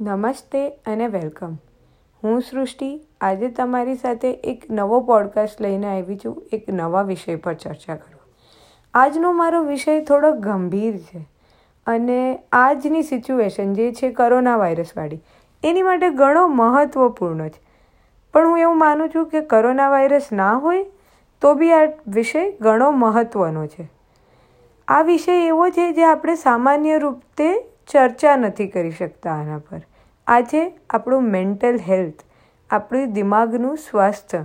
નમસ્તે અને વેલકમ. હું સૃષ્ટિ, આજે તમારી સાથે એક નવો પોડકાસ્ટ લઈને આવી છું, એક નવા વિષય પર ચર્ચા કરવા. આજનો મારો વિષય થોડો ગંભીર છે અને આજની સિચ્યુએશન જે છે કોરોના વાયરસવાળી એની માટે ઘણો મહત્ત્વપૂર્ણ છે. પણ હું એવું માનું છું કે કોરોના વાયરસ ના હોય, તો બી આ વિષય ઘણો મહત્ત્વનો છે. આ વિષય એવો છે જે આપણે સામાન્ય રૂપે ચર્ચા નથી કરી શકતા આના પર. આજે આપણું મેન્ટલ હેલ્થ, આપણું દિમાગનું સ્વાસ્થ્ય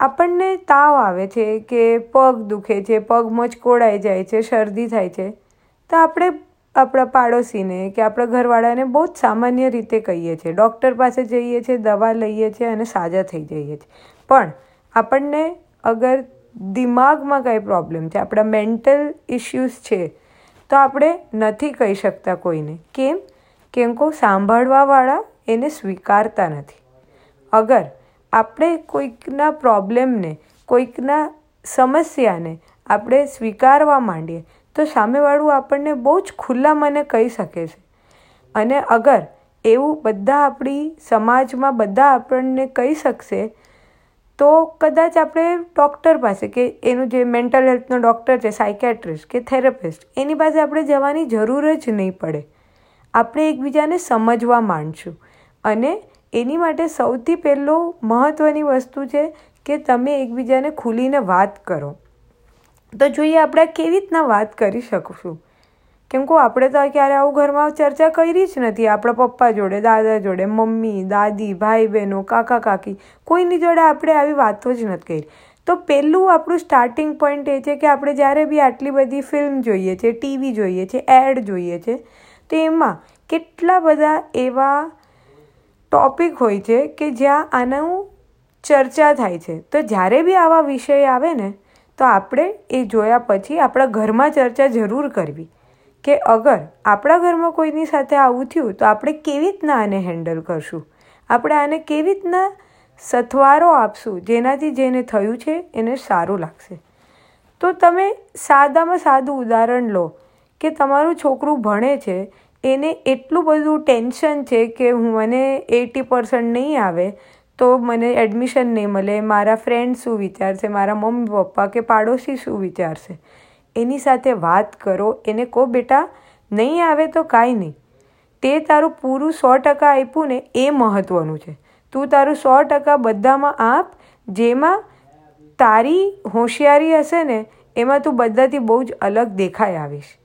આપણને તાવ આવે છે કે પગ દુખે છે, પગ મચકોડાઈ જાય છે, શરદી થાય છે, તો આપણે આપણા પાડોશીને કે આપણા ઘરવાળાને બહુ જ સામાન્ય રીતે કહીએ છીએ. ડૉક્ટર પાસે જઈએ છીએ, દવા લઈએ છીએ અને સાજા થઈ જઈએ છીએ. પણ આપણને અગર દિમાગમાં કંઈ પ્રોબ્લેમ છે, આપણા મેન્ટલ ઇશ્યુઝ છે તો આપણે નથી કહી શકતા કોઈને. કેમ? કેમ કો સાંભળવાવાળા એને સ્વીકારતા નથી. અગર આપણે કોઈકના પ્રોબ્લેમને, કોઈકના સમસ્યાને આપણે સ્વીકારવા માંડીએ, તો સામેવાળું આપણને બહુ જ ખુલ્લા મને કહી શકે છે. અને અગર એવું બધા આપણી સમાજમાં બધા આપણને કહી શકશે તો કદાચ આપણે ડૉક્ટર પાસે કે એનું જે મેન્ટલ હેલ્થનો ડૉક્ટર છે, સાયકેટ્રિસ્ટ કે થેરપિસ્ટ, એની પાસે આપણે જવાની જરૂર જ નહીં પડે. આપણે એકબીજાને સમજવા માંડશું. અને એની માટે સૌથી પહેલો મહત્ત્વની વસ્તુ છે કે તમે એકબીજાને ખુલીને વાત કરો. તો જોઈએ આપણે કેવી રીતના વાત કરી શકશું? કેમ કે આપણે તો ક્યારે આવું ઘરમાં ચર્ચા કરી જ નથી. આપણા પપ્પા જોડે, દાદા જોડે, મમ્મી, દાદી, ભાઈ, બહેનો, કાકા, કાકી, કોઈની જોડે આપણે આવી વાતો જ નથી કરી. તો પહેલું આપણું સ્ટાર્ટિંગ પોઈન્ટ એ છે કે આપણે જ્યારે બી આટલી બધી ફિલ્મ જોઈએ છે ટીવી જોઈએ છે એડ જોઈએ છે, તો એમાં કેટલા બધા એવા ટોપિક હોય છે કે જ્યાં આનું ચર્ચા થાય છે. તો જ્યારે બી આવા વિષય આવે ને, તો આપણે એ જોયા પછી આપણા ઘરમાં ચર્ચા જરૂર કરવી. કે અગર આપણા ઘરમાં કોઈની સાથે આવું થયું તો આપણે કેવી રીતના આને હેન્ડલ કરશું? આપણે આને કેવી રીતના સથવારો આપશું? જેનાથી જેને થયું છે એને સારું લાગશે. તો તમે સાદામાં સાદું ઉદાહરણ લો કે તમારું છોકરું ભણે છે, એને એટલું બધું ટેન્શન છે કે હું મને એટી પર્સન્ટ નહીં આવે, તો મને એડમિશન નહીં મળે, મારા ફ્રેન્ડ શું વિચારશે, મારા મમ્મી પપ્પા કે પાડોશી શું વિચારશે? એની સાથે વાત કરો, એને કહો, બેટા, નહીં આવે તો કાંઈ નહીં. તે તારું પૂરું સો ટકા આપ્યું ને એ મહત્ત્વનું છે. તું તારું સો ટકા બધામાં આપ, જેમાં તારી હોશિયારી હશે ને, એમાં તું બધાથી બહુ જ અલગ દેખાઈ આવીશ.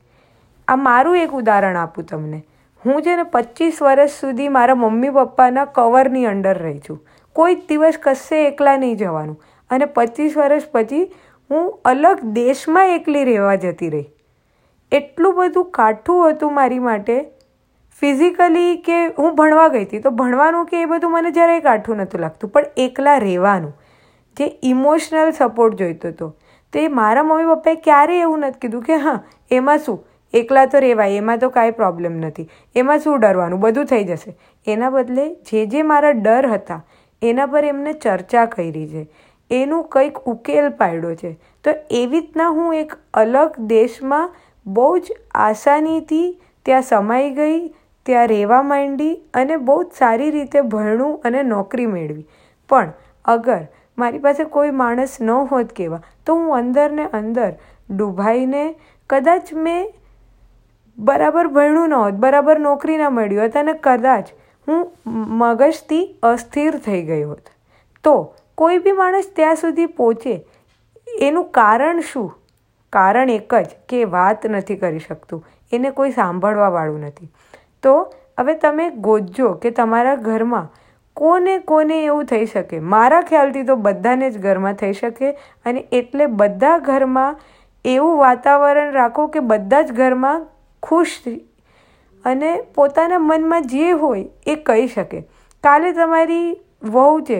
આ મારું એક ઉદાહરણ આપું તમને. હું છે ને પચીસ વર્ષ સુધી મારા મમ્મી પપ્પાના કવરની અંડર રહી છું. કોઈ દિવસ કશે એકલા નહીં જવાનું. અને પચીસ વર્ષ પછી હું અલગ દેશમાં એકલી રહેવા જતી રહી. એટલું બધું કાઠું હતું મારી માટે. ફિઝિકલી કે હું ભણવા ગઈ હતી, તો ભણવાનું કે એ બધું મને જરાય કાઠું નહોતું લાગતું. પણ એકલા રહેવાનું, જે ઇમોશનલ સપોર્ટ જોઈતો હતો, તે મારા મમ્મી પપ્પાએ ક્યારેય એવું નથી કીધું કે હા, એમાં શું? એકલા તો રહેવાય, એમાં તો કાંઈ પ્રોબ્લેમ નથી. એમાં શું ડરવાનું? બધું થઈ જશે. એના બદલે જે જે મારા ડર હતા, એના પર એમને ચર્ચા કરી છે. એનું કંઈક ઉકેલ પાડ્યો છે. તો એવી રીતના હું એક અલગ દેશમાં બહુ જ આસાનીથી ત્યાં સમાઈ ગઈ, ત્યાં રહેવા માંડી અને બહુ જ સારી રીતે ભણવું અને નોકરી મેળવી. પણ અગર મારી પાસે કોઈ માણસ ન હોત કેવા, તો હું અંદરને અંદર ડૂબાઈને કદાચ મેં બરાબર ભણ્યું ન હોત, બરાબર નોકરી ના મળી હોત અને કદાચ હું મગજથી અસ્થિર થઈ ગઈ હોત. તો કોઈ બી માણસ ત્યાં સુધી પહોંચે, એનું કારણ શું? કારણ એક જ કે વાત નથી કરી શકતું, એને કોઈ સાંભળવાવાળું નથી. તો હવે તમે ગોજો કે તમારા ઘરમાં કોને કોને એવું થઈ શકે? મારા ખ્યાલથી તો બધાને જ ઘરમાં થઈ શકે અને એટલે બધા ઘરમાં એવું વાતાવરણ રાખો કે બધા જ ઘરમાં ખુશ અને પોતાના મનમાં જે હોય એ કહી શકે. કાલે તમારી વહુ છે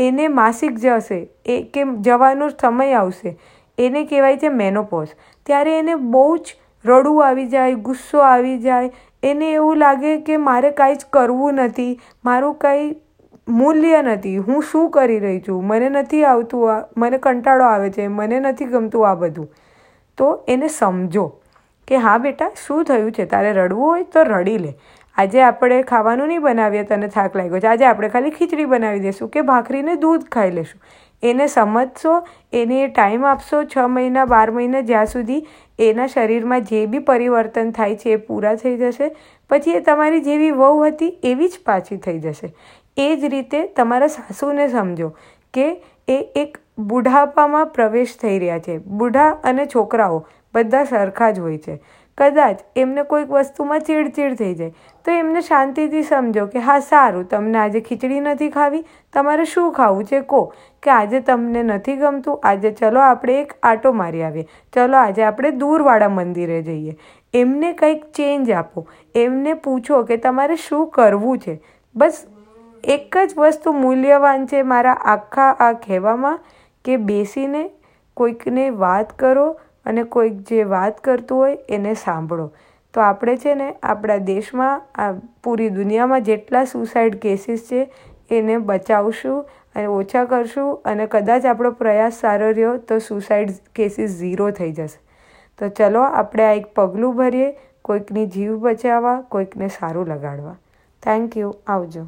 એને માસિક જશે એ કે જવાનો સમય આવશે. એને કહેવાય છે મેનોપોઝ ત્યારે એને બહુ જ રડવું આવી જાય, ગુસ્સો આવી જાય. એને એવું લાગે કે મારે કાંઈ જ કરવું નથી, મારું કાંઈ મૂલ્ય નથી. હું શું કરી રહી છું? મને નથી આવતું આ, મને કંટાળો આવે છે, મને નથી ગમતું આ બધું. તો એને સમજો કે, હા બેટા, શું થયું છે? તારે રડવું હોય તો રડી લે. આજે આપણે ખાવાનું નહીં બનાવીએ તને થાક લાગ્યો છે. આજે આપણે ખાલી ખીચડી બનાવી દઈશું કે ભાખરીને દૂધ ખાઈ લઈશું એને સમજશો, એને ટાઈમ આપશો છ મહિના, બાર મહિના જ્યાં સુધી એના શરીરમાં જે બી પરિવર્તન થાય છે એ પૂરા થઈ જશે. પછી એ તમારી જેવી વહુ હતી એવી જ પાછી થઈ જશે. એ જ રીતે તમારા સાસુને સમજો કે એ એક બુઢાપામાં પ્રવેશ થઈ રહ્યા છે. બુઢા અને છોકરાઓ બધા સરખા જ હોય છે. કદાચ એમને કોઈક વસ્તુમાં ચીડચીડ થઈ જાય, તો એમને શાંતિથી સમજો કે હા, સારું, તમને આજે ખીચડી નથી ખાવી, તમારે શું ખાવું છે? કહો કે આજે તમને નથી ગમતું, આજે ચલો આપણે એક આટો મારી આવીએ, ચલો આજે આપણે દૂરવાળા મંદિરે જઈએ. એમને કંઈક ચેન્જ આપો, એમને પૂછો કે તમારે શું કરવું છે? બસ એક જ વસ્તુ મૂલ્યવાન છે મારા આખા આ કહેવામાં કે બેસીને કોઈકને વાત કરો અને કોઈક જે વાત કરતું હોય એને સાંભળો. તો આપણે છે ને આપણા દેશમાં આ પૂરી દુનિયામાં જેટલા સુસાઇડ કેસીસ છે, એને બચાવશું અને ઓછા કરશું અને કદાચ આપણો પ્રયાસ સારો રહ્યો તો સુસાઇડ કેસીસ ઝીરો થઈ જશે. તો ચલો આપણે આ એક પગલું ભરીએ, કોઈકની જીવ બચાવવા, કોઈકને સારું લગાડવા. થેન્ક યુ આવજો.